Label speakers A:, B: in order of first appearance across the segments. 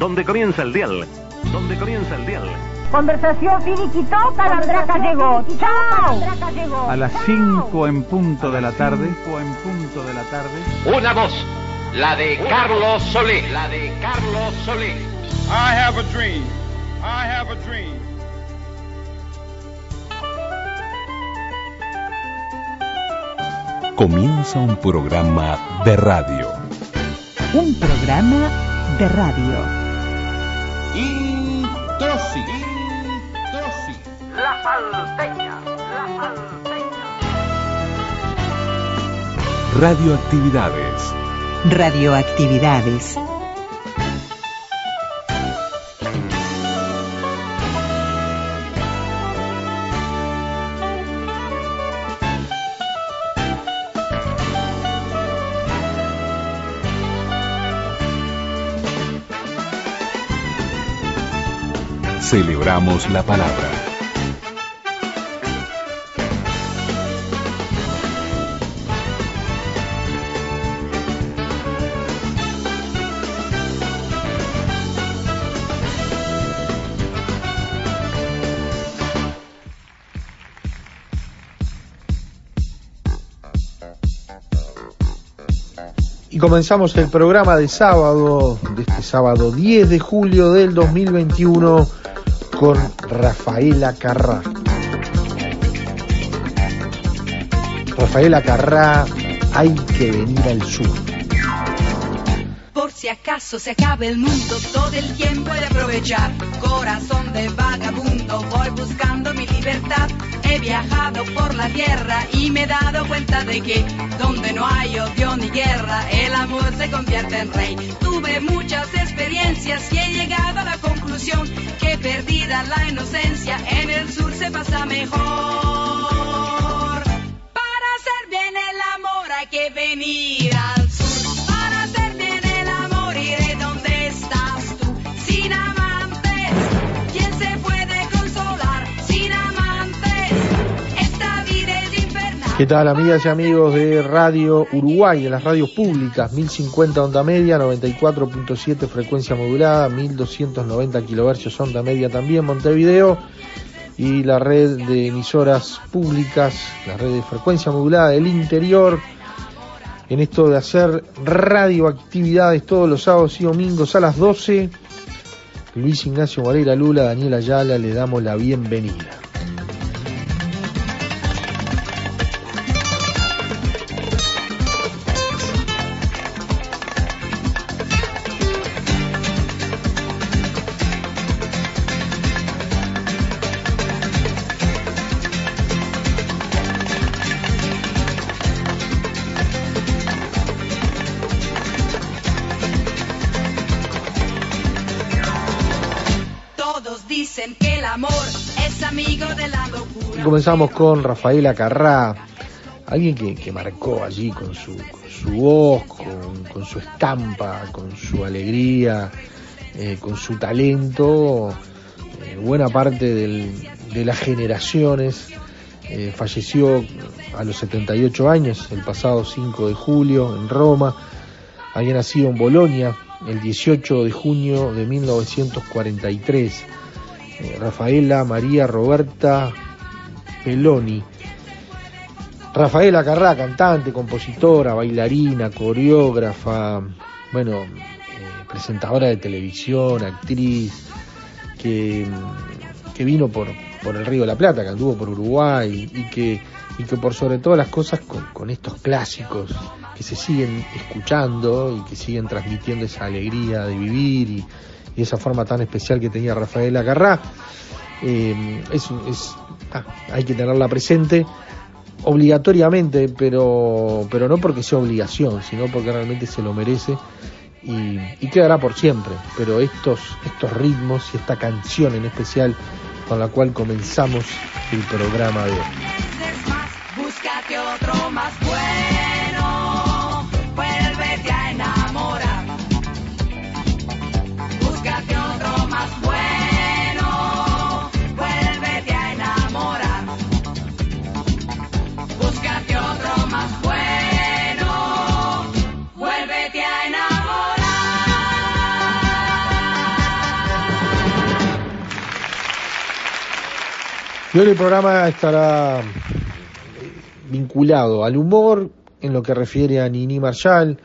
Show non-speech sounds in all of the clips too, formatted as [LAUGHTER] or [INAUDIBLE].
A: donde comienza el dial, donde comienza el dial.
B: Conversación finiquitó, Calandraca llegó. ¡Chao!
C: A las 5 en punto de la tarde. en punto de la tarde.
D: Una voz, la de Carlos Solé. La de Carlos Solé.
E: I have a dream. I have a dream.
F: Comienza un programa de radio.
G: Un programa de radio.
E: Introsi.
D: La salteña. La salteña.
F: Radioactividades.
G: Radioactividades.
F: Celebramos la palabra.
H: Y comenzamos el programa de sábado, de este sábado 10 de julio del 2021, con Rafaela Carrá. Rafaela Carrá, hay que venir al sur.
I: Por si acaso se acabe el mundo, todo el tiempo he de aprovechar. Corazón de vagabundo, voy buscando mi libertad. He viajado por la tierra y me he dado cuenta de que donde no hay odio ni guerra, el amor se convierte en rey. Tuve muchas experiencias y he llegado a la conclusión que perdida la inocencia, en el sur se pasa mejor. Para hacer bien el amor hay que venir al
H: ¿Qué tal amigas y amigos de Radio Uruguay, de las radios públicas? 1050 onda media, 94.7 frecuencia modulada, 1290 kilohercios onda media también, Montevideo. Y la red de emisoras públicas, la red de frecuencia modulada del interior, en esto de hacer radioactividades todos los sábados y domingos a las 12. Luis Ignacio Moreira Lula, Daniela Ayala, le damos la bienvenida.
I: Que el amor es amigo de la locura.
H: Y comenzamos con Rafaela Carrá, alguien que, marcó allí con su, con su voz, con, su estampa, con su alegría, eh, con su talento, eh, buena parte de las generaciones. Eh, falleció a los 78 años, el pasado 5 de julio, en Roma. Había nacido en Bolonia el 18 de junio de 1943. Eh, Rafaela María Roberta Peloni. Rafaela Carrá, cantante, compositora, bailarina, coreógrafa, bueno, eh, presentadora de televisión, actriz, que, que vino por, por el Río de la Plata, que anduvo por Uruguay y que, y que por sobre todas las cosas con, con estos clásicos que se siguen escuchando y que siguen transmitiendo esa alegría de vivir y, y esa forma tan especial que tenía Rafaela Carrá. Eh, es, es- hay que tenerla presente obligatoriamente, pero, pero no porque sea obligación, sino porque realmente se lo merece y, y quedará por siempre. Pero estos, estos ritmos y esta canción en especial con la cual comenzamos el programa de hoy. Y hoy el programa estará vinculado al humor en lo que refiere a Nini Marshall,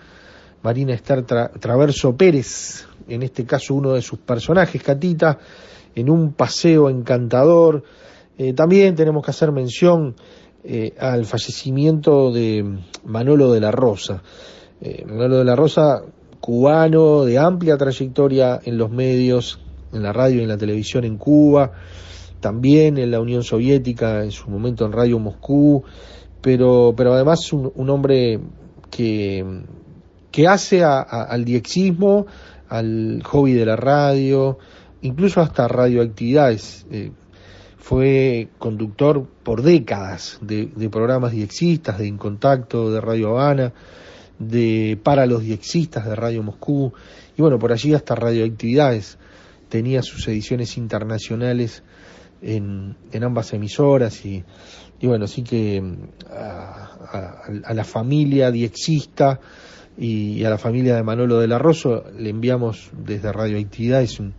H: Marina Esther Tra- Traverso Pérez, en este caso uno de sus personajes, Catita, en un paseo encantador. Eh, también tenemos que hacer mención eh, al fallecimiento de Manolo de la Rosa. Eh, Manolo de la Rosa, cubano de amplia trayectoria en los medios, en la radio y en la televisión en Cuba, también en la Unión Soviética, en su momento en Radio Moscú, pero, pero además un, hombre que, que hace a- al diexismo, al hobby de la radio, incluso hasta radioactividades. Eh, fue conductor por décadas de, de programas diexistas, de En Contacto, de Radio Habana, de Para los Diexistas de Radio Moscú, y bueno, por allí hasta radioactividades. Tenía sus ediciones internacionales en, en ambas emisoras y, y bueno, sí que mm, a, a- la familia diexista y a la familia de Manolo de la Rosa le enviamos desde Radioactividades un,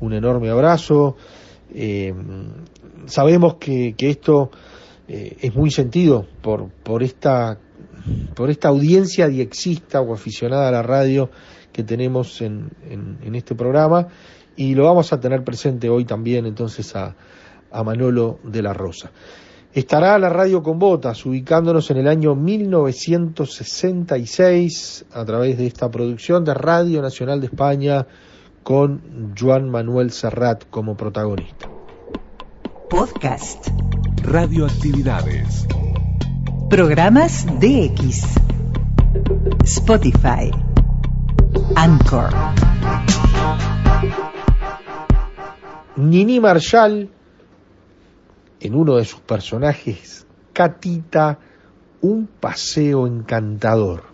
H: un enorme abrazo. Eh, sabemos que, que esto eh, es muy sentido por, por esta por esta audiencia diexista o aficionada a la radio que tenemos en, en, en este programa y lo vamos a tener presente hoy también entonces a, a Manolo de la Rosa. Estará la radio con botas, ubicándonos en el año 1966 a través de esta producción de Radio Nacional de España con Joan Manuel Serrat como protagonista.
G: Podcast.
F: Radioactividades.
G: Programas DX. Spotify. Anchor.
H: Nini Marshall, en uno de sus personajes, Catita, un paseo encantador.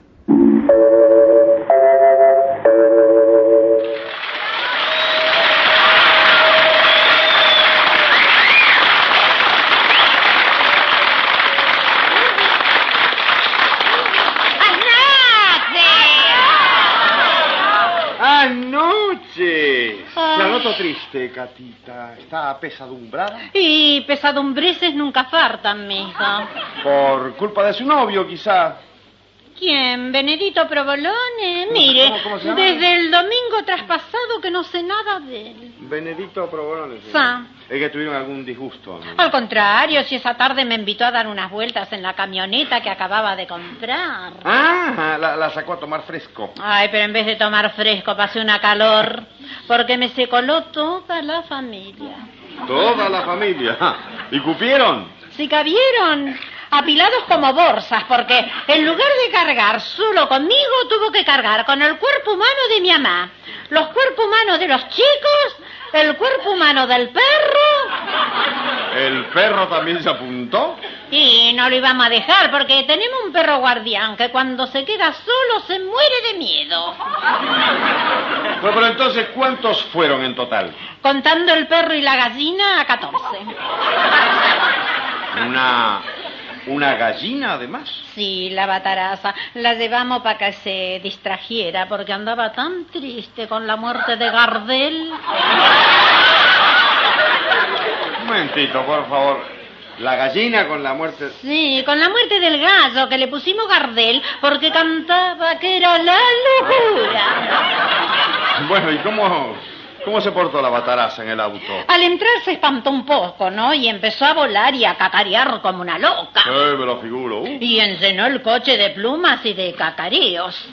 E: Catita. ¿Está apesadumbrada?
J: Y pesadumbrices nunca faltan, mija.
E: Por culpa de su novio, quizá.
J: ¿Quién? ¿Benedito Provolone? Mire,
E: cómo- cómo se llama?
J: desde el domingo traspasado que no sé nada de él.
E: Benedito Provolone. sí.
J: Sa.
E: Es que tuvieron algún disgusto. ¿no?
J: Al contrario, si esa tarde me invitó a dar unas vueltas en la camioneta que acababa de comprar.
E: Ah, la, la sacó a tomar fresco.
J: Ay, pero en vez de tomar fresco pasé una calor, porque me se coló toda la familia.
E: Toda la familia. [LAUGHS] ¿Y cupieron?
J: Si cabieron, apilados como bolsas, porque en lugar de cargar solo conmigo, tuvo que cargar con el cuerpo humano de mi mamá, los cuerpos humanos de los chicos, el cuerpo humano del perro,
E: ¿El perro también se apuntó?
J: y no lo íbamos a dejar, porque tenemos un perro guardián que cuando se queda solo se muere de miedo.
E: Bueno, pero entonces, ¿cuántos fueron en total?
J: Contando el perro y la gallina, a 14.
E: Una... ¿Una gallina, además?
J: Sí, la bataraza. La llevamos para que se distrajera porque andaba tan triste con la muerte de Gardel.
E: Un momentito, por favor. La gallina con la muerte...
J: Sí, con la muerte del gallo que le pusimos Gardel porque cantaba que era la locura.
E: Bueno, ¿y cómo, cómo se portó la bataraza en el auto?
J: Al entrar se espantó un poco, ¿no? Y empezó a volar y a cacarear como una loca.
E: Sí, me lo figuro.
J: Y encenó el coche de plumas y de cacareos.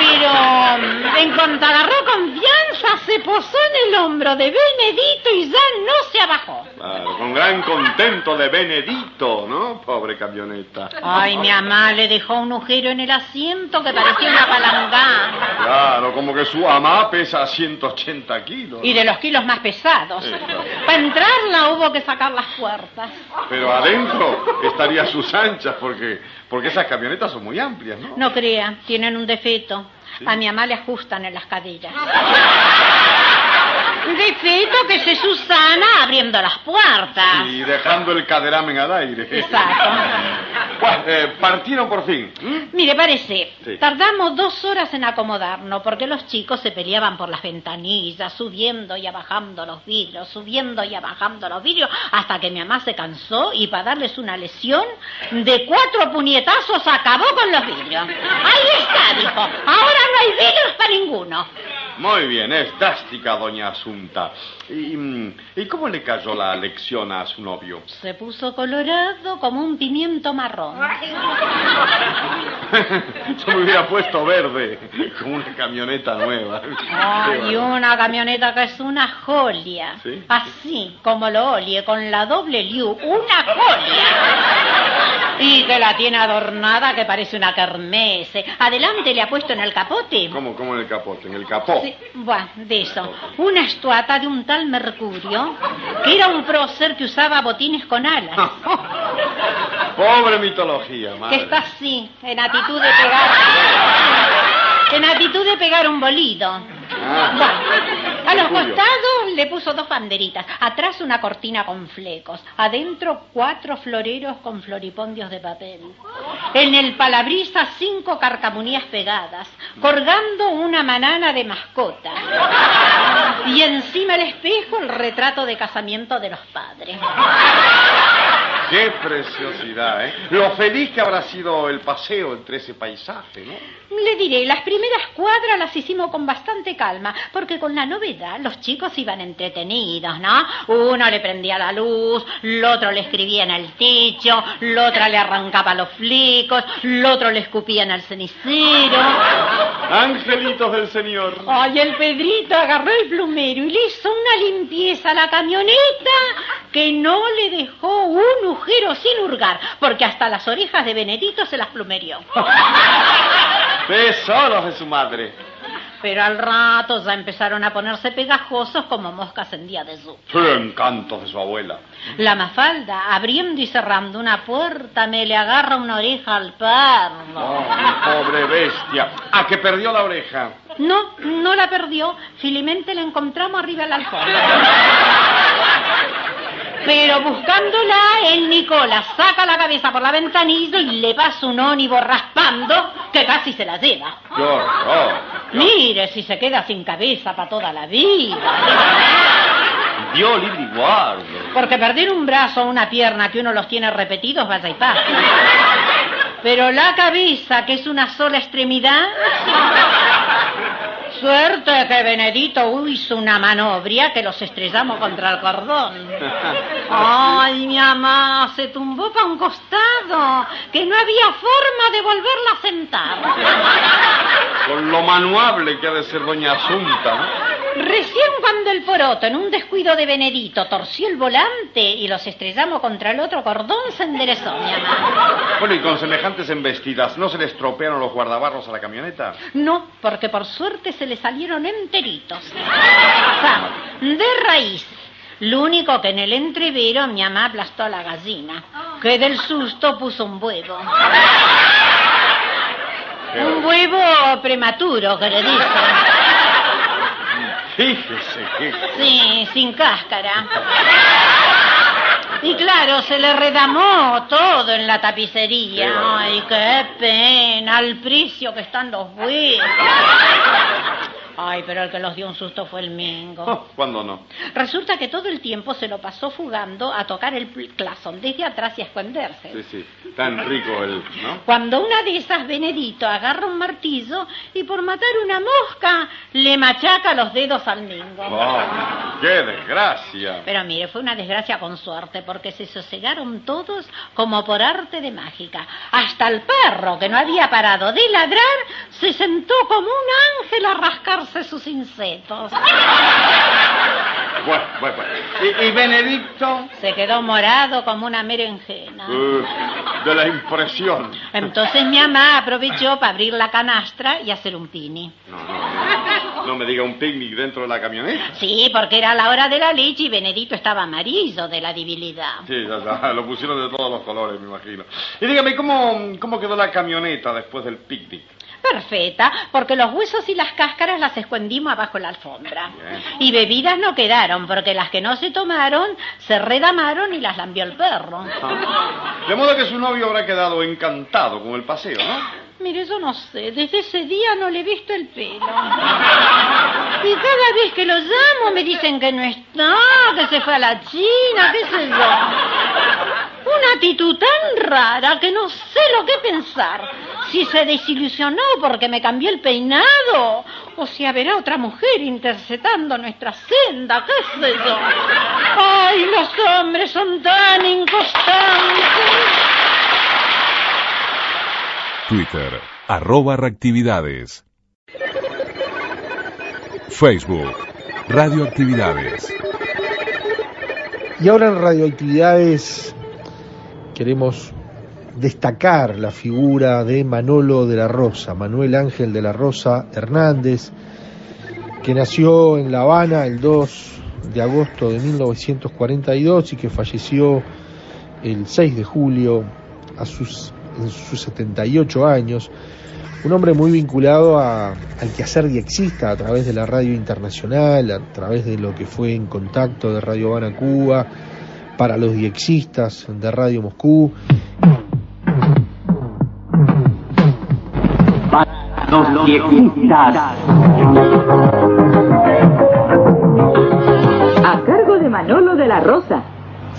J: Pero en cuanto agarró confianza, se posó en el hombro de Benedito y ya no se abajó.
E: Claro, con gran contento de Benedito, ¿no? Pobre camioneta.
J: Ay, mi mamá le dejó un agujero en el asiento que parecía una palangana.
E: Claro, como que su ama pesa 180 kilos.
J: Y de los kilos más pesados.
E: Sí, claro.
J: Para entrarla hubo que sacar las puertas.
E: Pero adentro estaría sus anchas porque, porque esas camionetas son muy amplias, ¿no?
J: No crea, tienen un defecto. A mi mamá le ajustan en las cadillas. [LAUGHS] Defecto que se Susana abriendo las puertas.
E: Y dejando el caderamen al aire.
J: Exacto.
E: Bueno, eh, partieron por fin.
J: Mire, parece,
E: Sí.
J: tardamos dos horas en acomodarnos porque los chicos se peleaban por las ventanillas, subiendo y abajando los vidrios, subiendo y abajando los vidrios, hasta que mi mamá se cansó y para darles una lesión de cuatro puñetazos acabó con los vidrios. Ahí está, dijo. Ahora no hay vidrios para ninguno.
E: Muy bien, es drástica, doña Asunta. ¿Y, mm, ¿Y cómo le cayó la lección a su novio?
J: Se puso colorado como un pimiento marrón. [LAUGHS]
E: Yo me hubiera puesto verde, como una camioneta nueva. [LAUGHS]
J: Ay, una camioneta que es una jolia.
E: ¿Sí?
J: Así como lo olie, con la doble liu, una jolia. Y que la tiene adornada que parece una kermese. Adelante le ha puesto en el capote.
E: ¿Cómo, cómo en el capote? ¿En el capó?
J: Sí, bueno, de eso. Una estuata de un tal Mercurio, que era un prócer que usaba botines con alas. [LAUGHS]
E: Pobre mitología,
J: que
E: madre.
J: está así, en actitud de pegar. En actitud de pegar un bolido.
E: Ah,
J: a los costados le puso dos banderitas. Atrás una cortina con flecos. Adentro cuatro floreros con floripondios de papel. En el palabrisas cinco carcamunías pegadas. Colgando una manana de mascota. Y encima el espejo el retrato de casamiento de los padres.
E: Qué preciosidad, ¿eh? Lo feliz que habrá sido el paseo entre ese paisaje, ¿no?
J: Le diré, las primeras cuadras las hicimos con bastante calma, porque con la novedad los chicos iban entretenidos, ¿no? Uno le prendía la luz, el otro le escribía en el techo, el otro le arrancaba los flecos, el otro le escupía en el cenicero.
E: Angelitos del Señor.
J: Ay, el Pedrito agarró el plumero y le hizo una limpieza a la camioneta que no le dejó un agujero sin hurgar, porque hasta las orejas de Benedito se las plumerió. [LAUGHS]
E: Tesoros de su madre.
J: Pero al rato ya empezaron a ponerse pegajosos como moscas en día de su.
E: ¡Qué encantos de su abuela!
J: La mafalda, abriendo y cerrando una puerta, me le agarra una oreja al perro.
E: Oh, pobre bestia. ¿A que perdió la oreja?
J: No, no la perdió. Felizmente la encontramos arriba de la alfombra. [LAUGHS] Pero buscándola, el Nicolás saca la cabeza por la ventanilla y le pasa un ónivo raspando que casi se la lleva.
E: ¡Qué horror!
J: Mire si se queda sin cabeza para toda la vida.
E: Dios libre y guarde.
J: Porque perder un brazo o una pierna que uno los tiene repetidos, vaya y pasa. Pero la cabeza, que es una sola extremidad. Suerte que Benedito hizo una manobria que los estrellamos contra el cordón. [LAUGHS] Ay, mi mamá se tumbó para un costado, que no había forma de volverla a sentar.
E: Con lo manuable que ha de ser doña Asunta, ¿no?
J: Recién cuando el poroto, en un descuido de Benedito, torció el volante y los estrellamos contra el otro cordón, se enderezó, mi mamá.
E: Bueno, y con semejantes embestidas, ¿no se le estropearon los guardabarros a la camioneta?
J: No, porque por suerte se le salieron enteritos. De raíz. Lo único que en el entrevero mi mamá aplastó a la gallina, que del susto puso un huevo. Un huevo prematuro, que le dicen.
E: Fíjese que...
J: Sí, sin cáscara. Y claro, se le redamó todo en la tapicería. Ay, qué pena, al precio que están los huevos. Ay, pero el que los dio un susto fue el Mingo.
E: Oh, ¿Cuándo no?
J: Resulta que todo el tiempo se lo pasó fugando a tocar el claxon desde atrás y a esconderse.
E: Sí, sí. Tan rico el... ¿no?
J: Cuando una de esas, Benedito, agarra un martillo y por matar una mosca le machaca los dedos al Mingo.
E: Oh, ¡Qué desgracia!
J: Pero mire, fue una desgracia con suerte, porque se sosegaron todos como por arte de mágica. Hasta el perro, que no había parado de ladrar, se sentó como un ángel a rascarse sus insectos.
E: Bueno, bueno, bueno. ¿Y, y Benedicto?
J: Se quedó morado como una berenjena.
E: Uh, de la impresión.
J: Entonces mi mamá aprovechó para abrir la canastra y hacer un pini.
E: No, no, no me diga un picnic dentro de la camioneta.
J: Sí, porque era la hora de la leche y Benedito estaba amarillo de la debilidad.
E: Sí, ya, ya, lo pusieron de todos los colores, me imagino. Y dígame, ¿cómo, cómo quedó la camioneta después del picnic?
J: Perfecta, porque los huesos y las cáscaras las escondimos abajo la alfombra. Y bebidas no quedaron, porque las que no se tomaron se redamaron y las lambió el perro.
E: De modo que su novio habrá quedado encantado con el paseo, ¿no?
J: Mire, yo no sé, desde ese día no le he visto el pelo. Y cada vez que lo llamo me dicen que no está, que se fue a la China, qué sé yo. Una actitud tan rara que no sé lo que pensar. Si se desilusionó porque me cambió el peinado, o si habrá otra mujer interceptando nuestra senda, qué sé yo. Ay, los hombres son tan inconstantes.
F: Twitter, arroba reactividades. Facebook, radioactividades.
H: Y ahora en Radioactividades queremos destacar la figura de Manolo de la Rosa, Manuel Ángel de la Rosa Hernández, que nació en La Habana el 2 de agosto de 1942 y que falleció el 6 de julio a sus, en sus 78 años. Un hombre muy vinculado a, al quehacer diexista a través de la radio internacional, a través de lo que fue en contacto de Radio Habana Cuba, para los diexistas de Radio Moscú.
K: Los.
L: A cargo de Manolo de la Rosa.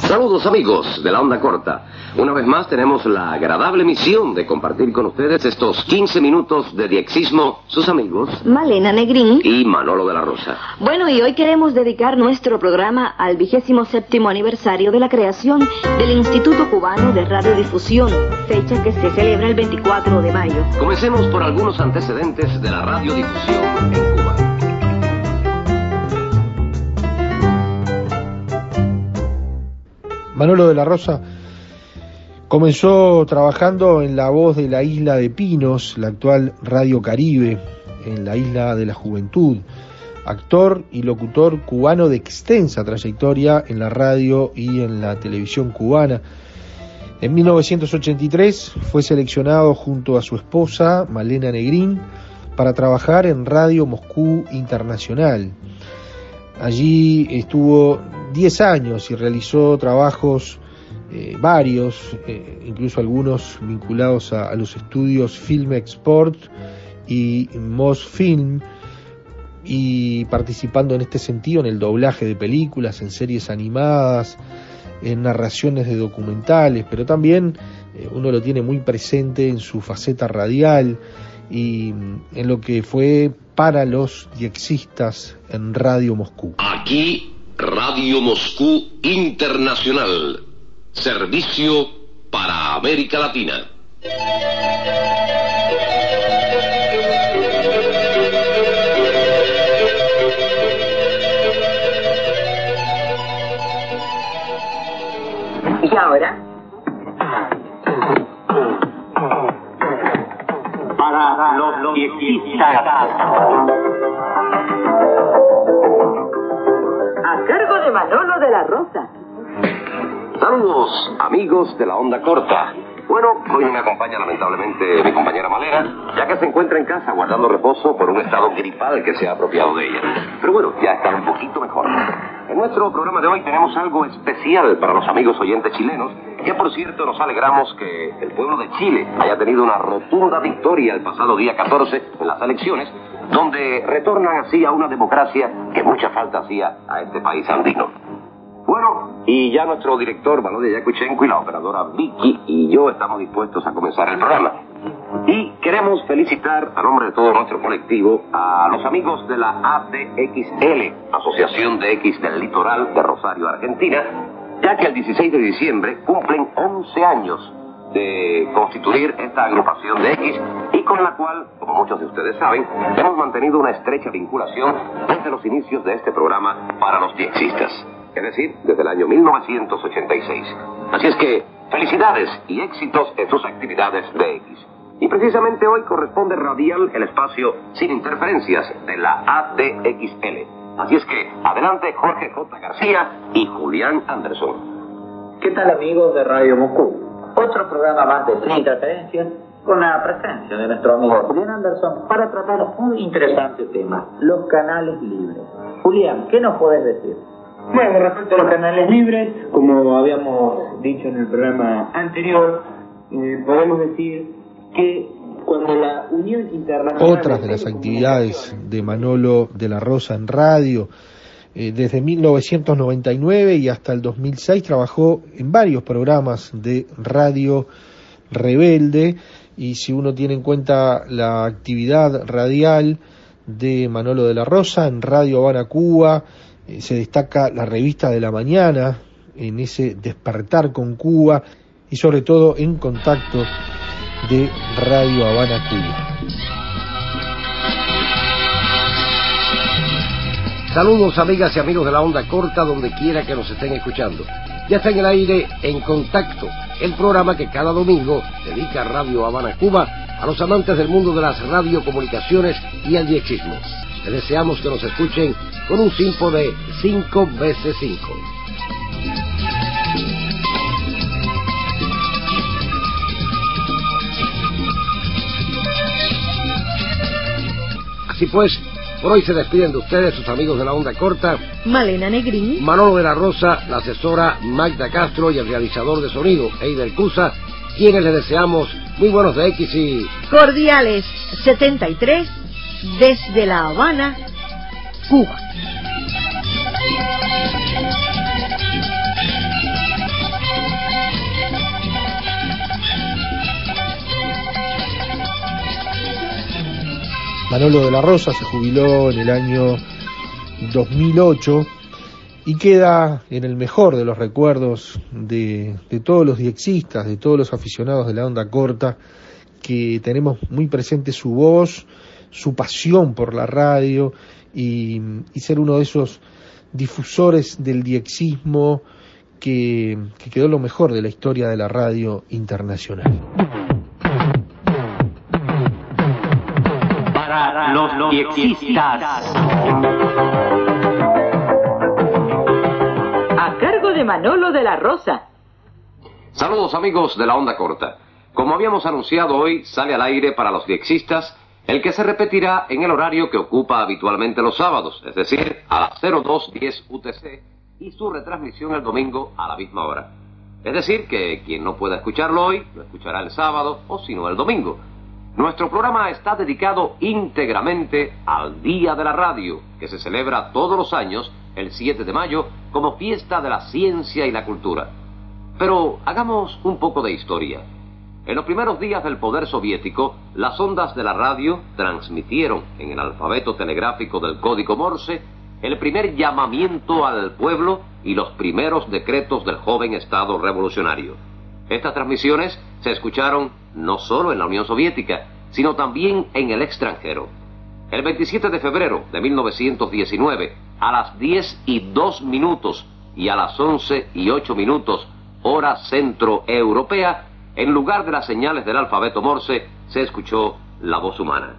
M: Saludos amigos de la onda corta. Una vez más tenemos la agradable misión de compartir con ustedes estos 15 minutos de diexismo, sus amigos
L: Malena Negrín.
M: y Manolo de la Rosa.
L: Bueno, y hoy queremos dedicar nuestro programa al vigésimo séptimo aniversario de la creación del Instituto Cubano de Radiodifusión, fecha que se celebra el 24 de mayo.
M: Comencemos por algunos antecedentes de la radiodifusión en Cuba.
H: Manolo de la Rosa comenzó trabajando en la voz de la isla de Pinos, la actual Radio Caribe, en la isla de la Juventud. Actor y locutor cubano de extensa trayectoria en la radio y en la televisión cubana. En 1983 fue seleccionado junto a su esposa, Malena Negrín, para trabajar en Radio Moscú Internacional. Allí estuvo 10 años y realizó trabajos eh, varios, eh, incluso algunos vinculados a, los estudios Film Export y Mosfilm, y participando en este sentido en el doblaje de películas, en series animadas, en narraciones de documentales, pero también eh, uno lo tiene muy presente en su faceta radial y mm, en lo que fue para los diexistas en Radio Moscú.
M: Aquí, Radio Moscú Internacional. Servicio para América Latina.
L: ¿Y ahora?
K: Para los.
L: Manolo de la Rosa.
M: Saludos, amigos de la onda corta. Bueno, hoy no me acompaña lamentablemente mi compañera Malena, ya que se encuentra en casa guardando reposo por un estado gripal que se ha apropiado de ella. Pero bueno, ya está un poquito mejor. En nuestro programa de hoy tenemos algo especial para los amigos oyentes chilenos, que por cierto nos alegramos que el pueblo de Chile haya tenido una rotunda victoria el pasado día 14 en las elecciones, donde retornan así a una democracia que mucha falta hacía a este país andino. Bueno, y ya nuestro director Valodia Yakuchenko y la operadora Vicky y yo estamos dispuestos a comenzar el programa. Y queremos felicitar a nombre de todo nuestro colectivo a los amigos de la ADXL, Asociación de X del Litoral de Rosario, Argentina, ya que el 16 de diciembre cumplen 11 años de constituir esta agrupación de X y con la cual, como muchos de ustedes saben, hemos mantenido una estrecha vinculación desde los inicios de este programa para los diexistas es decir, desde el año 1986. Así es que, felicidades y éxitos en sus actividades de X. Y precisamente hoy corresponde radial el espacio sin interferencias de la ADXL. Así es que, adelante Jorge J. García y Julián Anderson.
N: ¿Qué tal amigos de Radio Moscú? Otro programa más de Sin Interferencias con la presencia de nuestro amigo Julián Anderson para tratar un interesante tema, los canales libres. Julián, ¿qué nos puedes decir?
O: Bueno, respecto a los canales libres, como habíamos dicho en el programa anterior, eh, podemos decir que cuando la Unión Internacional...
H: Otras de las actividades de Manolo de la Rosa en radio, eh, desde 1999 y hasta el 2006 trabajó en varios programas de radio rebelde y si uno tiene en cuenta la actividad radial de Manolo de la Rosa en Radio Habana Cuba, eh, se destaca la revista de la mañana en ese despertar con Cuba y sobre todo en contacto de Radio Habana Cuba.
P: Saludos amigas y amigos de la onda corta donde quiera que nos estén escuchando. Ya está en el aire En Contacto, el programa que cada domingo dedica Radio Habana Cuba a los amantes del mundo de las radiocomunicaciones y el diexismo. Les deseamos que nos escuchen con un simpo de 5 veces 5. Así pues, por hoy se despiden de ustedes sus amigos de la onda corta.
L: Malena Negrín.
P: Manolo de la Rosa, la asesora Magda Castro y el realizador de sonido, Eider Cusa, quienes les deseamos muy buenos de X y...
L: Cordiales 73 desde La Habana, Cuba.
H: Manolo de la Rosa se jubiló en el año 2008 y queda en el mejor de los recuerdos de, todos los diexistas, de todos los aficionados de la onda corta, que tenemos muy presente su voz, su pasión por la radio y, ser uno de esos difusores del diexismo que quedó lo mejor de la historia de la radio internacional.
K: Los diexistas.
L: A cargo de Manolo de la Rosa.
M: Saludos amigos de la onda corta. Como habíamos anunciado hoy, sale al aire para los diexistas el que se repetirá en el horario que ocupa habitualmente los sábados, es decir, a las 0210 UTC y su retransmisión el domingo a la misma hora. Es decir, que quien no pueda escucharlo hoy, lo escuchará el sábado o si no el domingo. Nuestro programa está dedicado íntegramente al Día de la Radio, que se celebra todos los años, el 7 de mayo, como fiesta de la ciencia y la cultura. Pero hagamos un poco de historia. En los primeros días del poder soviético, las ondas de la radio transmitieron en el alfabeto telegráfico del código Morse el primer llamamiento al pueblo y los primeros decretos del joven Estado revolucionario. Estas transmisiones se escucharon no solo en la Unión Soviética, sino también en el extranjero. El 27 de febrero de 1919, a las 10 y 2 minutos y a las 11 y 8 minutos, hora centroeuropea, en lugar de las señales del alfabeto Morse, se escuchó la voz humana.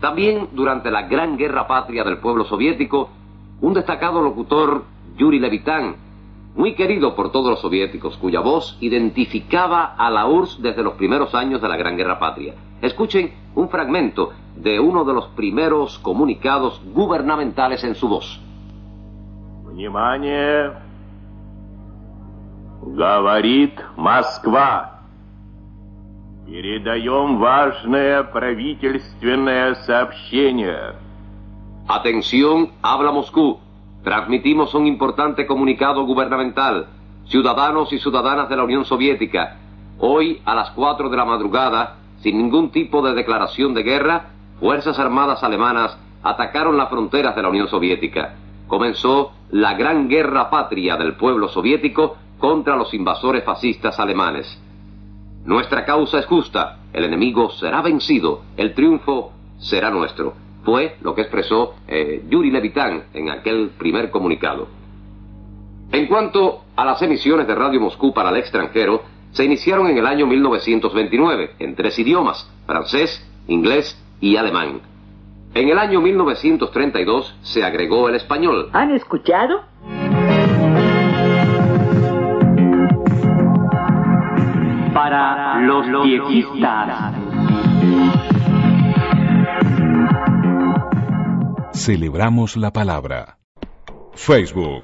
M: También durante la Gran Guerra Patria del pueblo soviético, un destacado locutor, Yuri Levitán, muy querido por todos los soviéticos, cuya voz identificaba a la URSS desde los primeros años de la Gran Guerra Patria. Escuchen un fragmento de uno de los primeros comunicados gubernamentales en su voz.
Q: Внимание! Говорит Москва. Передаем важное правительственное сообщение.
M: Atención, habla Moscú. Transmitimos un importante comunicado gubernamental. Ciudadanos y ciudadanas de la Unión Soviética, hoy a las 4 de la madrugada, sin ningún tipo de declaración de guerra, Fuerzas Armadas alemanas atacaron las fronteras de la Unión Soviética. Comenzó la gran guerra patria del pueblo soviético contra los invasores fascistas alemanes. Nuestra causa es justa, el enemigo será vencido, el triunfo será nuestro. Fue lo que expresó eh, Yuri Levitán en aquel primer comunicado. En cuanto a las emisiones de Radio Moscú para el extranjero, se iniciaron en el año 1929 en tres idiomas, francés, inglés y alemán. En el año 1932 se agregó el español.
L: ¿Han escuchado?
K: para los piequistas.
F: Celebramos la palabra. Facebook.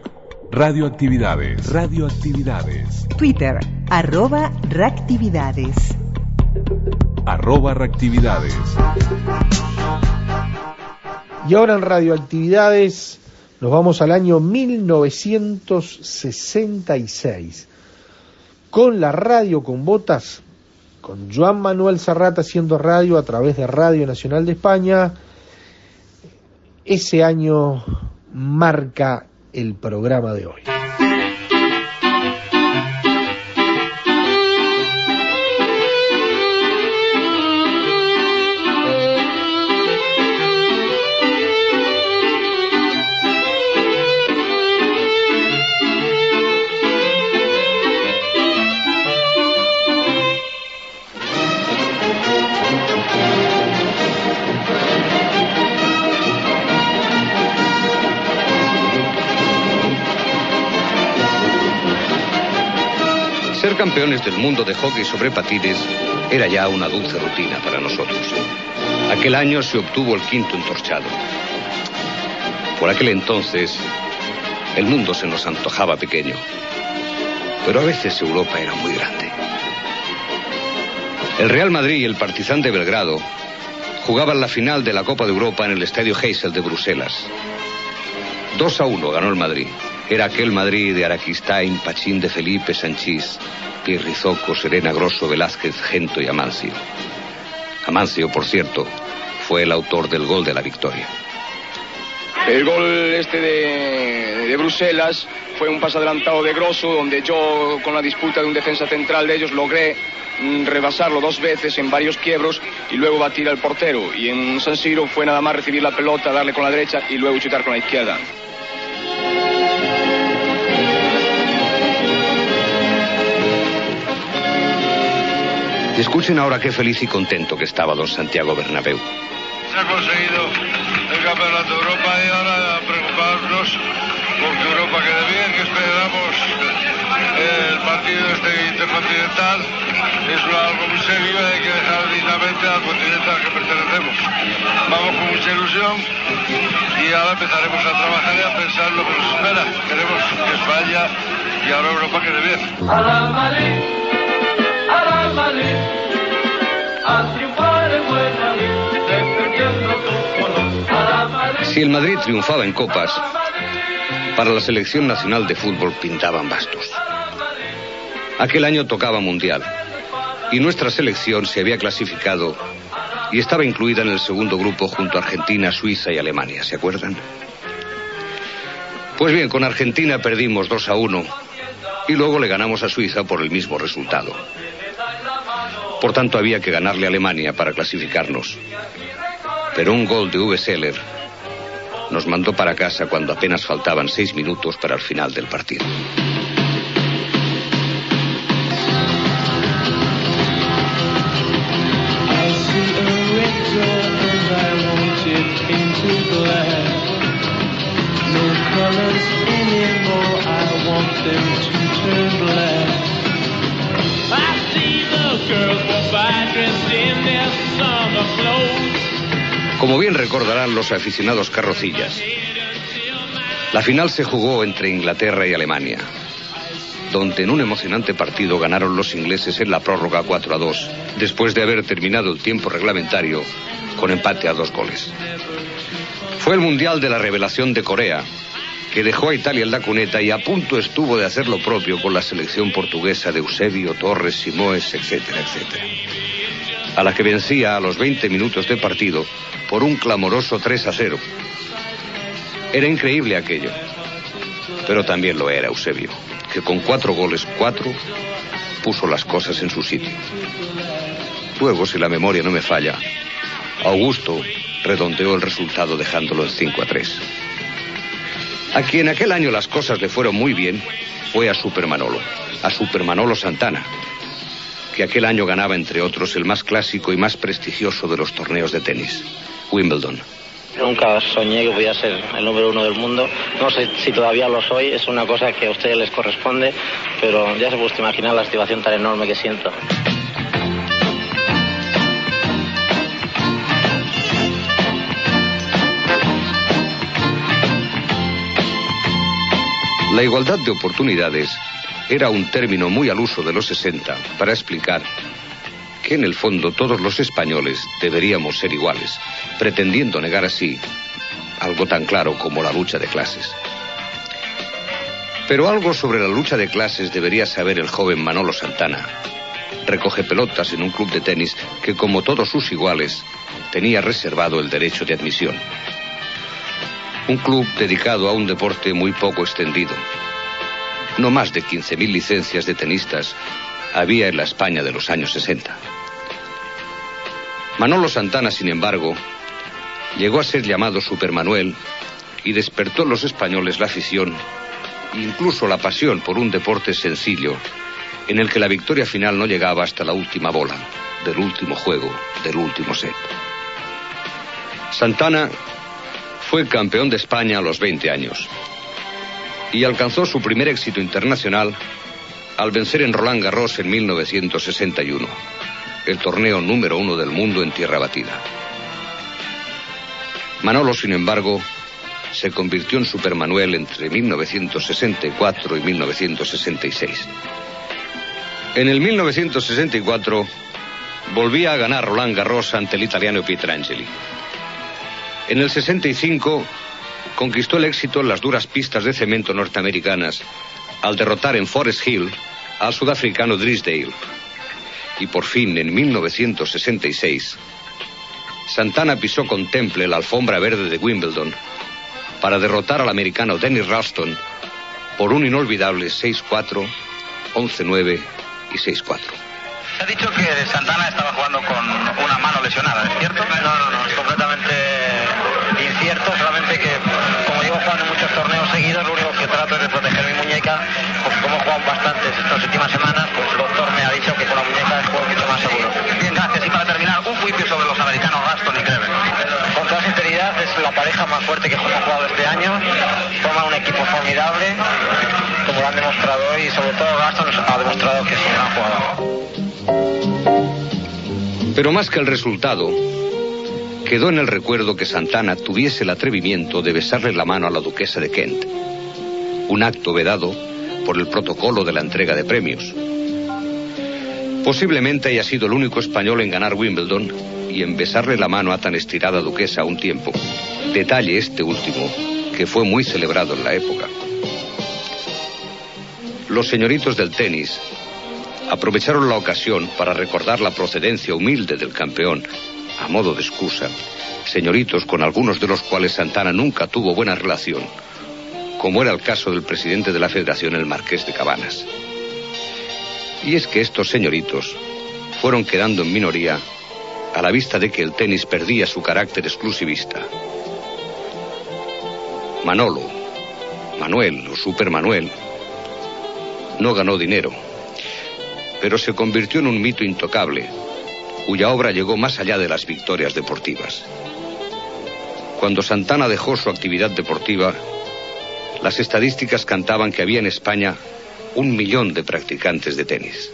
F: Radioactividades. Radioactividades.
G: Twitter, arroba reactividades.
F: Arroba reactividades.
H: Y ahora en Radioactividades nos vamos al año 1966. Con la radio con botas, con Joan Manuel Serrata haciendo radio a través de Radio Nacional de España. Ese año marca el programa de hoy.
R: Campeones del mundo de hockey sobre patines era ya una dulce rutina para nosotros. Aquel año se obtuvo el quinto entorchado. Por aquel entonces, el mundo se nos antojaba pequeño. Pero a veces Europa era muy grande. El Real Madrid y el Partizan de Belgrado jugaban la final de la Copa de Europa en el Estadio Heysel de Bruselas. 2 a 1 ganó el Madrid. Era aquel Madrid de Araquistain, Pachín de Felipe, Sanchís, Pierrizoco, Serena Grosso, Velázquez, Gento y Amancio. Amancio, por cierto, fue el autor del gol de la victoria.
S: El gol este de, de, Bruselas fue un pase adelantado de Grosso, donde yo, con la disputa de un defensa central de ellos, logré mm, rebasarlo dos veces en varios quiebros y luego batir al portero. Y en San Siro fue nada más recibir la pelota, darle con la derecha y luego chutar con la izquierda.
R: Escuchen ahora qué feliz y contento que estaba don Santiago Bernabéu.
T: Se ha conseguido el campeonato de Europa y ahora a preocuparnos porque Europa quede bien, que esperamos el partido este intercontinental. Es algo muy serio y hay que dejar dignamente al continente al que pertenecemos. Vamos con mucha ilusión y ahora empezaremos a trabajar y a pensar lo que nos espera. Queremos que España y ahora Europa quede bien.
R: Si el Madrid triunfaba en copas, para la selección nacional de fútbol pintaban bastos. Aquel año tocaba mundial y nuestra selección se había clasificado y estaba incluida en el segundo grupo junto a Argentina, Suiza y Alemania, ¿se acuerdan? Pues bien, con Argentina perdimos 2 a 1 y luego le ganamos a Suiza por el mismo resultado. Por tanto, había que ganarle a Alemania para clasificarnos. Pero un gol de V. Seller nos mandó para casa cuando apenas faltaban seis minutos para el final del partido. Como bien recordarán los aficionados carrocillas, la final se jugó entre Inglaterra y Alemania, donde en un emocionante partido ganaron los ingleses en la prórroga 4 a 2, después de haber terminado el tiempo reglamentario con empate a dos goles. Fue el Mundial de la Revelación de Corea, que dejó a Italia en la cuneta y a punto estuvo de hacer lo propio con la selección portuguesa de Eusebio, Torres, Simoes, etcétera, etcétera. A la que vencía a los 20 minutos de partido por un clamoroso 3 a 0. Era increíble aquello, pero también lo era Eusebio, que con cuatro goles, cuatro, puso las cosas en su sitio. Luego, si la memoria no me falla, Augusto redondeó el resultado dejándolo en 5 a 3. A quien aquel año las cosas le fueron muy bien fue a Supermanolo, a Supermanolo Santana, que aquel año ganaba, entre otros, el más clásico y más prestigioso de los torneos de tenis, Wimbledon.
U: Nunca soñé que voy ser el número uno del mundo. No sé si todavía lo soy, es una cosa que a ustedes les corresponde, pero ya se puede imaginar la activación tan enorme que siento.
R: La igualdad de oportunidades era un término muy al uso de los 60 para explicar que en el fondo todos los españoles deberíamos ser iguales, pretendiendo negar así algo tan claro como la lucha de clases. Pero algo sobre la lucha de clases debería saber el joven Manolo Santana. Recoge pelotas en un club de tenis que, como todos sus iguales, tenía reservado el derecho de admisión. Un club dedicado a un deporte muy poco extendido. No más de 15.000 licencias de tenistas había en la España de los años 60. Manolo Santana, sin embargo, llegó a ser llamado Supermanuel y despertó en los españoles la afición, incluso la pasión por un deporte sencillo, en el que la victoria final no llegaba hasta la última bola, del último juego, del último set. Santana fue campeón de España a los 20 años y alcanzó su primer éxito internacional al vencer en Roland Garros en 1961 el torneo número uno del mundo en tierra batida. Manolo, sin embargo, se convirtió en Supermanuel entre 1964 y 1966. En el 1964 volvía a ganar Roland Garros ante el italiano Pietrangeli. En el 65 conquistó el éxito en las duras pistas de cemento norteamericanas al derrotar en Forest Hill al sudafricano Drisdale y por fin en 1966, Santana pisó con temple la alfombra verde de Wimbledon para derrotar al americano Dennis Ralston por un inolvidable 6-4, 11-9 y 6-4.
V: Se ha dicho que Santana estaba jugando con una mano lesionada, ¿es cierto?
U: No, no, no, trato de proteger mi muñeca, porque como he jugado bastantes estas últimas semanas, pues el doctor me ha dicho que con la muñeca es un poquito más seguro.
V: Bien, gracias. Y para terminar, un juicio sobre los americanos Raston y Greven.
U: Con toda sinceridad, es la pareja más fuerte que hemos jugado este año. Forman un equipo formidable, como lo han demostrado hoy, y sobre todo Gaston ha demostrado que es un gran jugador.
R: Pero más que el resultado, quedó en el recuerdo que Santana tuviese el atrevimiento de besarle la mano a la duquesa de Kent. Un acto vedado por el protocolo de la entrega de premios. Posiblemente haya sido el único español en ganar Wimbledon y en besarle la mano a tan estirada duquesa un tiempo. Detalle este último, que fue muy celebrado en la época. Los señoritos del tenis aprovecharon la ocasión para recordar la procedencia humilde del campeón, a modo de excusa, señoritos con algunos de los cuales Santana nunca tuvo buena relación, como era el caso del presidente de la federación, el marqués de Cabanas. Y es que estos señoritos fueron quedando en minoría a la vista de que el tenis perdía su carácter exclusivista. Manolo, Manuel o Super Manuel, no ganó dinero, pero se convirtió en un mito intocable, cuya obra llegó más allá de las victorias deportivas. Cuando Santana dejó su actividad deportiva, las estadísticas cantaban que había en España un millón de practicantes de tenis.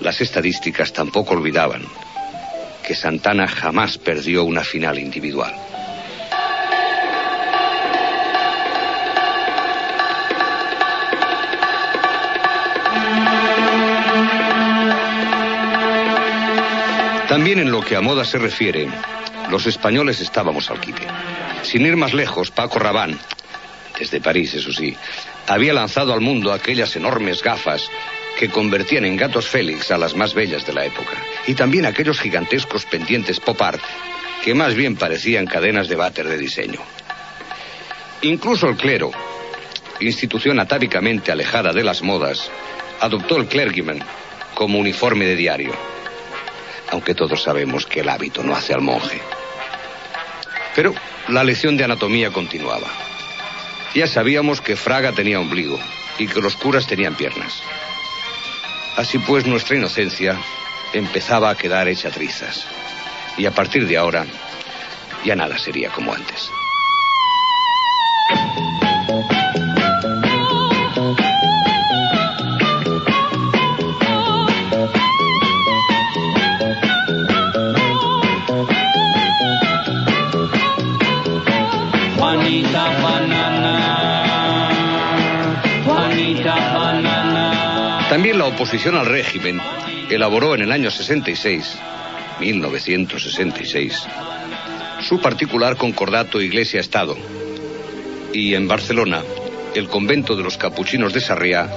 R: Las estadísticas tampoco olvidaban que Santana jamás perdió una final individual. También en lo que a moda se refiere, los españoles estábamos al quite. Sin ir más lejos, Paco Rabán, desde París, eso sí, había lanzado al mundo aquellas enormes gafas que convertían en gatos Félix a las más bellas de la época. Y también aquellos gigantescos pendientes pop art que más bien parecían cadenas de váter de diseño. Incluso el clero, institución atávicamente alejada de las modas, adoptó el clergyman como uniforme de diario. Aunque todos sabemos que el hábito no hace al monje. Pero la lección de anatomía continuaba. Ya sabíamos que Fraga tenía ombligo y que los curas tenían piernas. Así pues, nuestra inocencia empezaba a quedar hecha trizas. Y a partir de ahora, ya nada sería como antes. La oposición al régimen elaboró en el año 66, 1966, su particular concordato Iglesia-Estado. Y en Barcelona, el convento de los capuchinos de Sarriá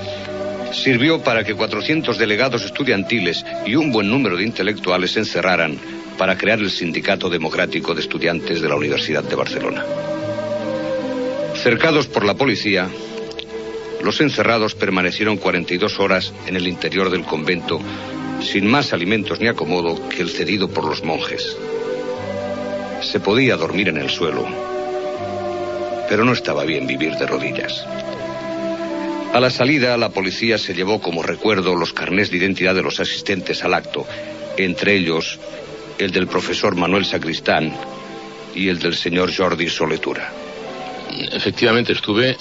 R: sirvió para que 400 delegados estudiantiles y un buen número de intelectuales se encerraran para crear el Sindicato Democrático de Estudiantes de la Universidad de Barcelona. Cercados por la policía, los encerrados permanecieron 42 horas en el interior del convento sin más alimentos ni acomodo que el cedido por los monjes. Se podía dormir en el suelo, pero no estaba bien vivir de rodillas. A la salida, la policía se llevó como recuerdo los carnés de identidad de los asistentes al acto, entre ellos el del profesor Manuel Sacristán y el del señor Jordi Soletura.
W: Efectivamente estuve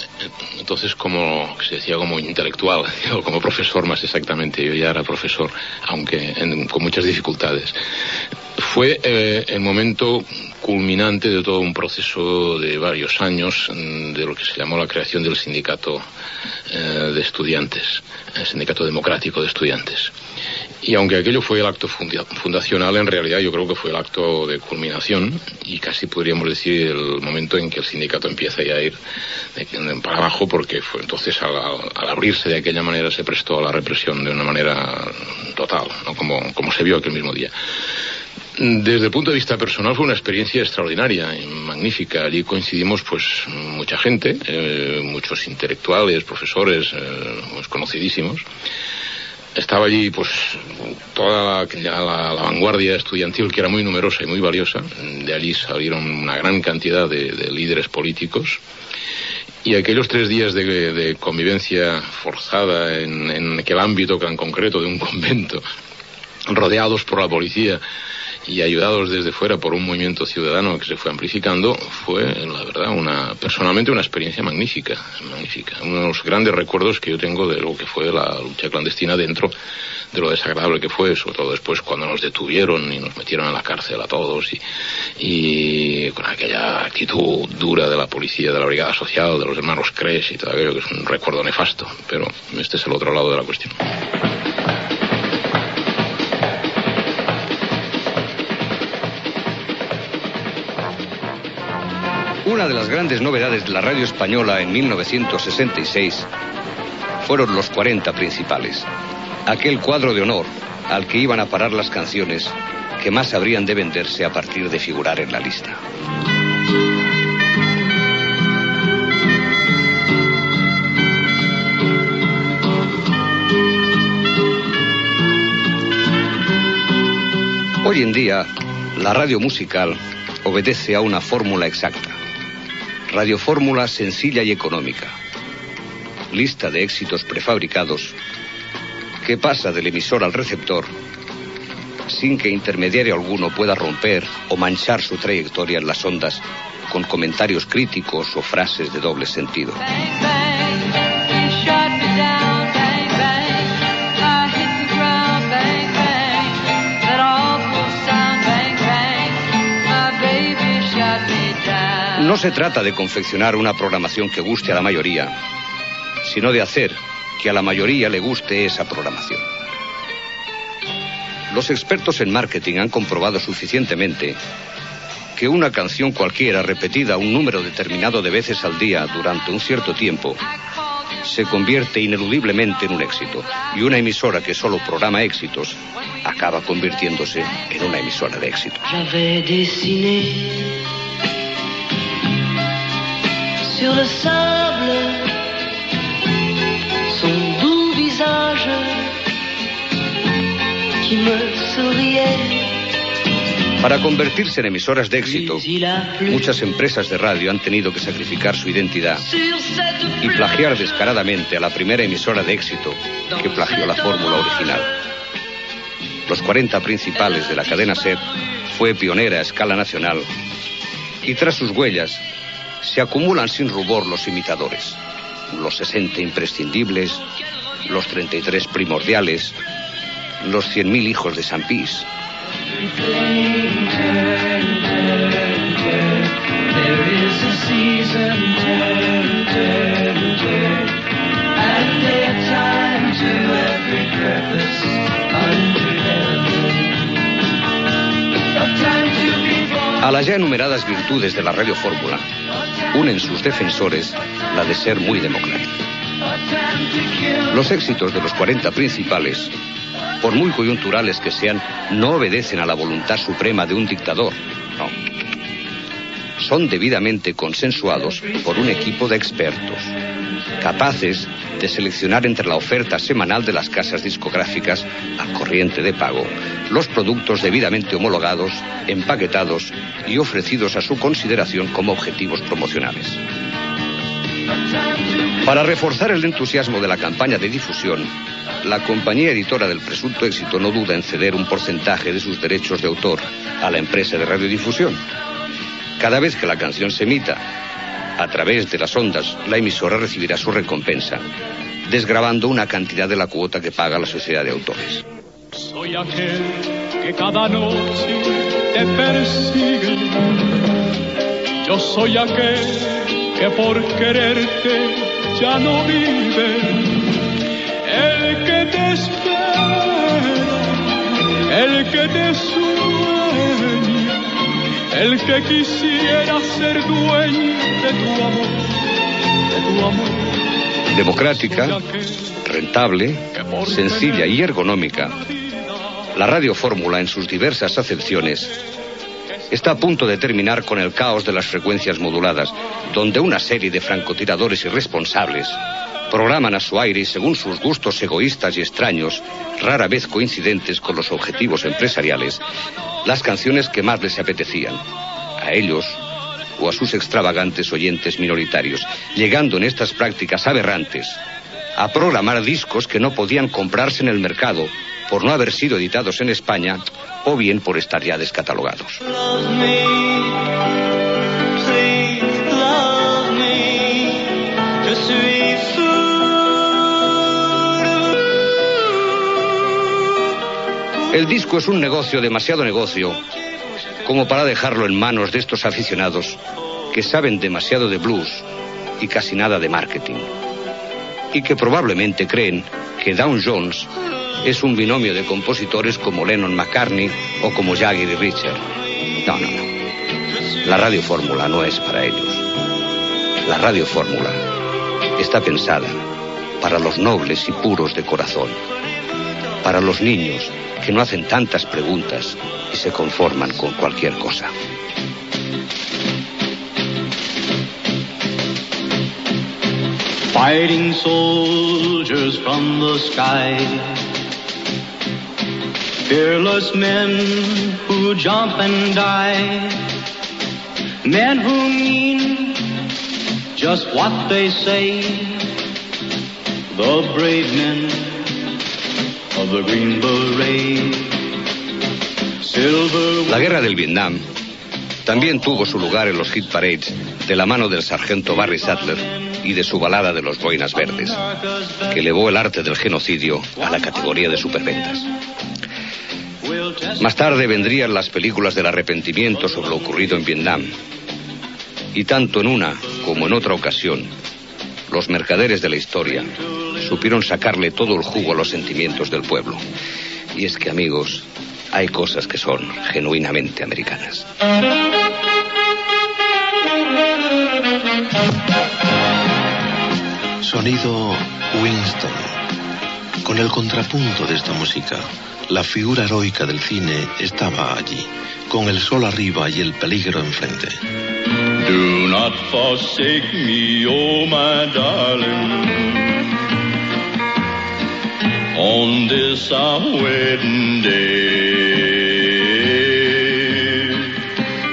W: entonces como se decía como intelectual [LAUGHS] o como profesor más exactamente. Yo ya era profesor, aunque con muchas dificultades. Fue eh, el momento culminante de todo un proceso de varios años mm, de lo que se llamó la creación del sindicato eh, de estudiantes, el sindicato democrático de estudiantes. Y aunque aquello fue el acto fundacional, en realidad yo creo que fue el acto de culminación y casi podríamos decir el momento en que el sindicato empieza ya a ir para abajo porque fue entonces al, abrirse de aquella manera se prestó a la represión de una manera total, ¿no? como, como se vio aquel mismo día. Desde el punto de vista personal fue una experiencia extraordinaria y magnífica. Allí coincidimos pues mucha gente, eh, muchos intelectuales, profesores, eh, pues, conocidísimos estaba allí pues toda la, vanguardia estudiantil que era muy numerosa y muy valiosa. De allí salieron una gran cantidad de, líderes políticos. Y aquellos tres días de, convivencia forzada en, en aquel ámbito tan concreto de un [LAUGHS] convento, rodeados por la policía, y ayudados desde fuera por un movimiento ciudadano que se fue amplificando, fue, la verdad, una, personalmente una experiencia magnífica, magnífica. Uno de los grandes recuerdos que yo tengo de lo que fue la lucha clandestina dentro de lo desagradable que fue, sobre todo después cuando nos detuvieron y nos metieron en la cárcel a todos y, y con aquella actitud dura de la policía, de la brigada social, de los hermanos Cres y todo aquello, que es un recuerdo nefasto, pero este es el otro lado de la cuestión.
R: Una de las grandes novedades de la radio española en 1966 fueron los 40 principales. Aquel cuadro de honor al que iban a parar las canciones que más habrían de venderse a partir de figurar en la lista. Hoy en día, la radio musical obedece a una fórmula exacta. Radiofórmula sencilla y económica. Lista de éxitos prefabricados que pasa del emisor al receptor sin que intermediario alguno pueda romper o manchar su trayectoria en las ondas con comentarios críticos o frases de doble sentido. No se trata de confeccionar una programación que guste a la mayoría, sino de hacer que a la mayoría le guste esa programación. Los expertos en marketing han comprobado suficientemente que una canción cualquiera repetida un número determinado de veces al día durante un cierto tiempo se convierte ineludiblemente en un éxito y una emisora que solo programa éxitos acaba convirtiéndose en una emisora de éxito. Sur le sable son doux visage qui me souriait. Para convertirse en emisoras de éxito, muchas empresas de radio han tenido que sacrificar su identidad y plagiar descaradamente a la primera emisora de éxito que plagió la fórmula original. Los 40 principales de la cadena SER fue pionera a escala nacional y tras sus huellas se acumulan sin rubor los imitadores. Los 60 imprescindibles, los 33 primordiales, los 100.000 hijos de San Pis. A las ya enumeradas virtudes de la Radio Fórmula unen sus defensores la de ser muy democrática. Los éxitos de los 40 principales, por muy coyunturales que sean, no obedecen a la voluntad suprema de un dictador, no. Son debidamente consensuados por un equipo de expertos, capaces de seleccionar entre la oferta semanal de las casas discográficas al corriente de pago los productos debidamente homologados, empaquetados y ofrecidos a su consideración como objetivos promocionales. Para reforzar el entusiasmo de la campaña de difusión, la compañía editora del presunto éxito no duda en ceder un porcentaje de sus derechos de autor a la empresa de radiodifusión. Cada vez que la canción se emita, a través de las ondas, la emisora recibirá su recompensa, desgrabando una cantidad de la cuota que paga la sociedad de autores.
X: Soy aquel que cada noche te persigue. Yo soy aquel que por quererte ya no vive. El que te espera, el que te sueña, el que quisiera ser dueño de tu amor, de tu amor.
R: Democrática, rentable, sencilla y ergonómica, la Radio Fórmula en sus diversas acepciones está a punto de terminar con el caos de las frecuencias moduladas, donde una serie de francotiradores irresponsables programan a su aire y según sus gustos egoístas y extraños, rara vez coincidentes con los objetivos empresariales, las canciones que más les apetecían, a ellos o a sus extravagantes oyentes minoritarios, llegando en estas prácticas aberrantes a programar discos que no podían comprarse en el mercado por no haber sido editados en España o bien por estar ya descatalogados. El disco es un negocio, demasiado negocio, como para dejarlo en manos de estos aficionados que saben demasiado de blues y casi nada de marketing. Y que probablemente creen que Down Jones es un binomio de compositores como Lennon McCartney o como Jagger y Richard. No, no, no. La radio fórmula no es para ellos. La radio fórmula está pensada para los nobles y puros de corazón, para los niños que no hacen tantas preguntas y se conforman con cualquier cosa.
X: Fighting soldiers from the sky. Fearless men who jump and die. Men who mean just what they say. The brave men
R: La guerra del Vietnam también tuvo su lugar en los hit parades de la mano del sargento Barry Sadler y de su balada de los boinas verdes, que elevó el arte del genocidio a la categoría de superventas. Más tarde vendrían las películas del arrepentimiento sobre lo ocurrido en Vietnam. Y tanto en una como en otra ocasión, los mercaderes de la historia supieron sacarle todo el jugo a los sentimientos del pueblo. Y es que, amigos, hay cosas que son genuinamente americanas.
Y: Sonido Winston. Con el contrapunto de esta música, la figura heroica del cine estaba allí, con el sol arriba y el peligro enfrente.
X: Do not forsake me, oh my darling. On this our wedding day.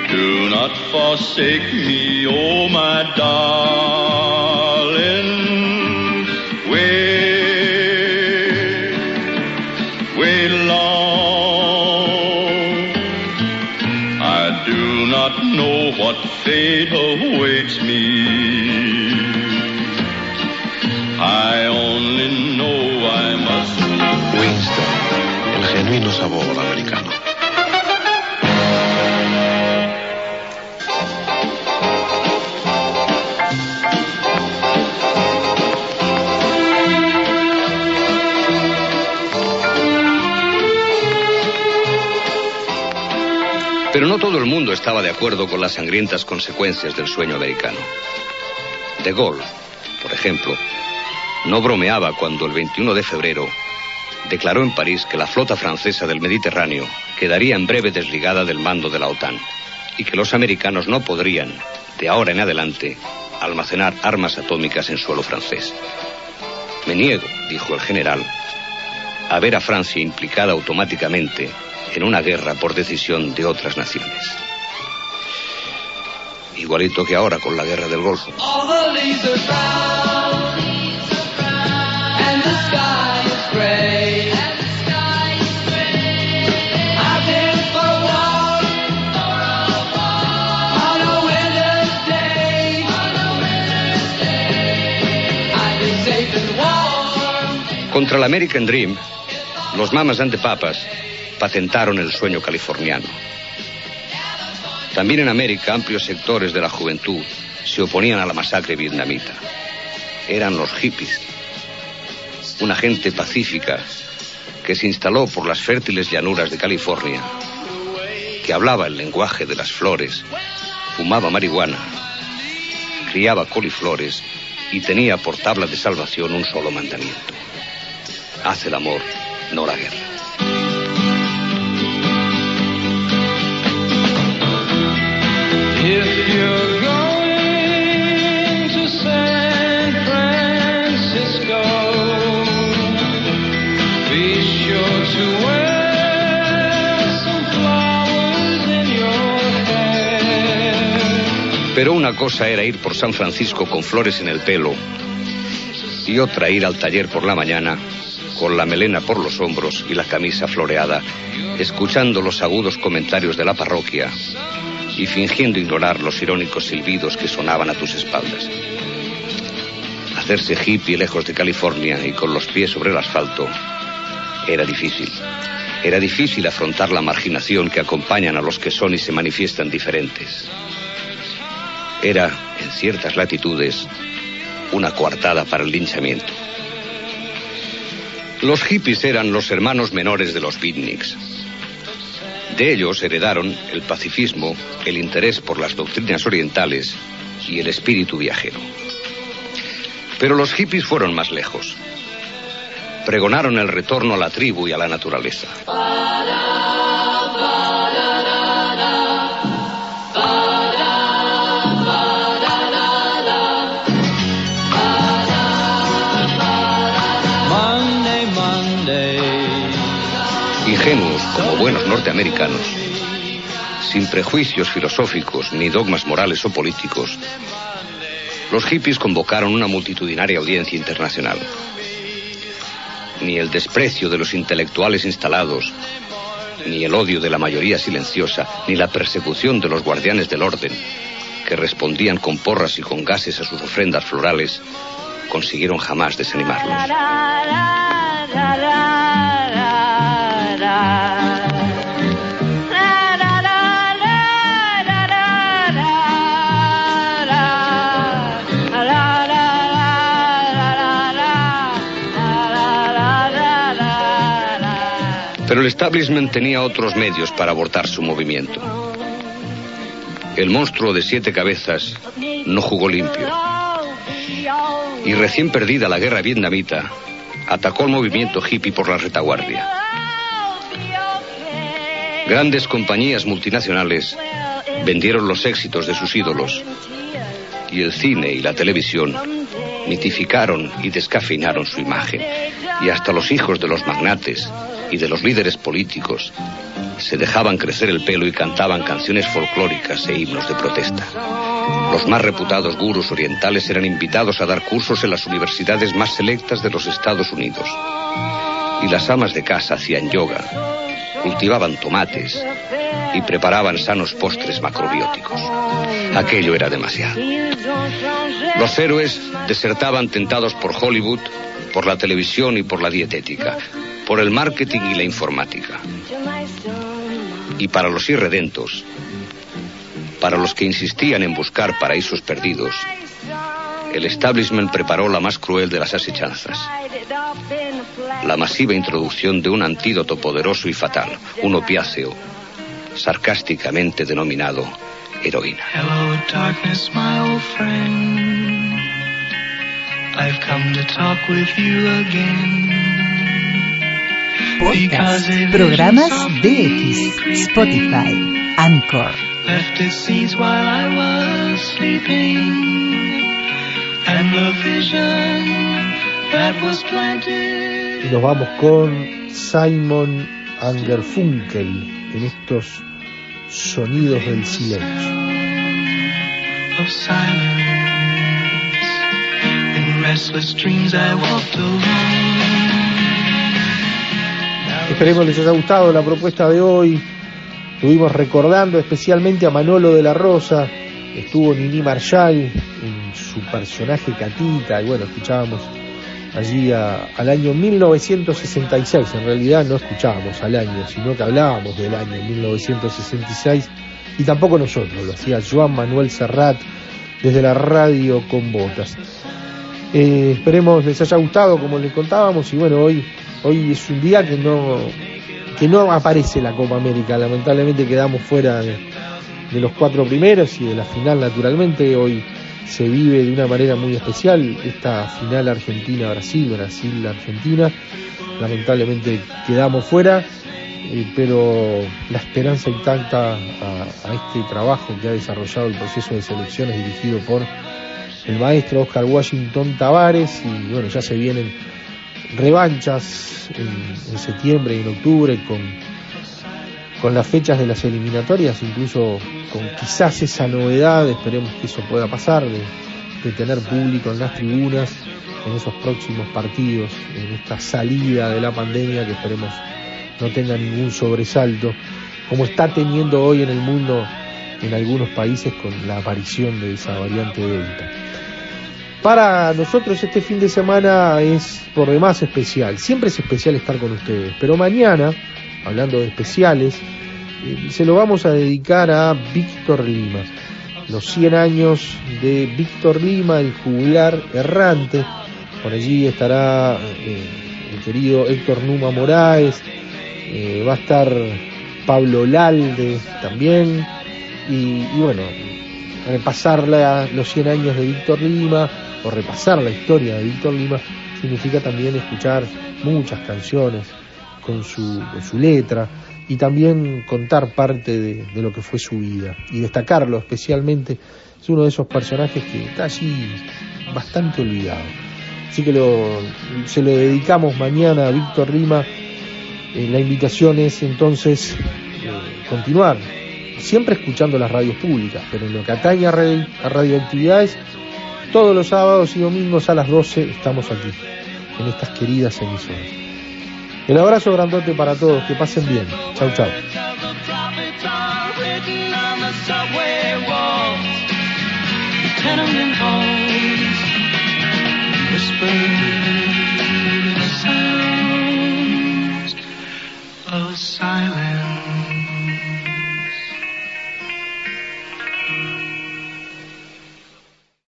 X: Do not forsake me, oh my darling.
R: Todo el mundo estaba de acuerdo con las sangrientas consecuencias del sueño americano. De Gaulle, por ejemplo, no bromeaba cuando el 21 de febrero declaró en París que la flota francesa del Mediterráneo quedaría en breve desligada del mando de la OTAN y que los americanos no podrían, de ahora en adelante, almacenar armas atómicas en suelo francés. Me niego, dijo el general, a ver a Francia implicada automáticamente en una guerra por decisión de otras naciones. Igualito que ahora con la guerra del Golfo. Contra el American Dream, los Mamas and the Papas patentaron el sueño californiano. También en América amplios sectores de la juventud se oponían a la masacre vietnamita. Eran los hippies, una gente pacífica que se instaló por las fértiles llanuras de California, que hablaba el lenguaje de las flores, fumaba marihuana, criaba coliflores y tenía por tabla de salvación un solo mandamiento. Haz el amor, no la guerra. Pero una cosa era ir por San Francisco con flores en el pelo y otra ir al taller por la mañana con la melena por los hombros y la camisa floreada, escuchando los agudos comentarios de la parroquia y fingiendo ignorar los irónicos silbidos que sonaban a tus espaldas. Hacerse hippie lejos de California y con los pies sobre el asfalto era difícil. Era difícil afrontar la marginación que acompañan a los que son y se manifiestan diferentes. Era, en ciertas latitudes, una coartada para el linchamiento. Los hippies eran los hermanos menores de los beatniks. De ellos heredaron el pacifismo, el interés por las doctrinas orientales y el espíritu viajero. Pero los hippies fueron más lejos. Pregonaron el retorno a la tribu y a la naturaleza. Norteamericanos, sin prejuicios filosóficos ni dogmas morales o políticos, los hippies convocaron una multitudinaria audiencia internacional. Ni el desprecio de los intelectuales instalados, ni el odio de la mayoría silenciosa, ni la persecución de los guardianes del orden, que respondían con porras y con gases a sus ofrendas florales, consiguieron jamás desanimarlos. Pero el establishment tenía otros medios para abortar su movimiento. El monstruo de siete cabezas no jugó limpio. Y recién perdida la guerra vietnamita, atacó el movimiento hippie por la retaguardia. Grandes compañías multinacionales vendieron los éxitos de sus ídolos y el cine y la televisión mitificaron y descafeinaron su imagen. Y hasta los hijos de los magnates y de los líderes políticos se dejaban crecer el pelo y cantaban canciones folclóricas e himnos de protesta. Los más reputados gurús orientales eran invitados a dar cursos en las universidades más selectas de los Estados Unidos. Y las amas de casa hacían yoga, cultivaban tomates y preparaban sanos postres macrobióticos. Aquello era demasiado. Los héroes desertaban tentados por Hollywood, por la televisión y por la dietética, por el marketing y la informática. Y para los irredentos, para los que insistían en buscar paraísos perdidos, el establishment preparó la más cruel de las asechanzas. La masiva introducción de un antídoto poderoso y fatal, un opiáceo, sarcásticamente denominado heroína.
X: Hello, darkness, my old friend. I've come to talk with you again.
G: Podcast, programas DX, Spotify, Anchor.
X: Left its seeds while I was sleeping.
H: Y nos vamos con Simon Angerfunkel en estos sonidos del silencio. Esperemos les haya gustado la propuesta de hoy. Estuvimos recordando especialmente a Manolo de la Rosa, estuvo Nini Marshall en su personaje Catita, y bueno, escuchábamos allí al año 1966. En realidad no escuchábamos al año, sino que hablábamos del año 1966 y tampoco nosotros, lo hacía Joan Manuel Serrat desde la radio con botas. Eh, esperemos les haya gustado como les contábamos y bueno, hoy, hoy es un día que no, que no aparece la Copa América, lamentablemente quedamos fuera de, de los cuatro primeros y de la final naturalmente, hoy se vive de una manera muy especial esta final Argentina-Brasil, Brasil-Argentina, lamentablemente quedamos fuera, eh, pero la esperanza intacta a, a este trabajo que ha desarrollado el proceso de selecciones dirigido por el maestro Oscar Washington Tavares y bueno, ya se vienen revanchas en, en septiembre y en octubre con, con las fechas de las eliminatorias, incluso con quizás esa novedad, esperemos que eso pueda pasar, de, tener público en las tribunas en esos próximos partidos, en esta salida de la pandemia que esperemos no tenga ningún sobresalto, como está teniendo hoy en el mundo en algunos países con la aparición de esa variante Delta. Para nosotros este fin de semana es por demás especial. Siempre es especial estar con ustedes, pero mañana, hablando de especiales, eh, se lo vamos a dedicar a Víctor Lima. Los 100 años de Víctor Lima, el jugular errante. Por allí estará eh, el querido Héctor Numa Moraes, eh, va a estar Pablo Lalde también. Y, bueno, repasar los 100 años de Víctor Lima o repasar la historia de Víctor Lima significa también escuchar muchas canciones con su, letra y también contar parte de, lo que fue su vida y destacarlo especialmente. Es uno de esos personajes que está allí bastante olvidado. Así que lo, se lo dedicamos mañana a Víctor Lima. Eh, la invitación es entonces eh, continuar siempre escuchando las radios públicas, pero en lo que atañe a, a radioactividades, todos los sábados y domingos a las 12 estamos aquí, en estas queridas emisoras. El abrazo grandote para todos, que pasen bien. Chau, chau.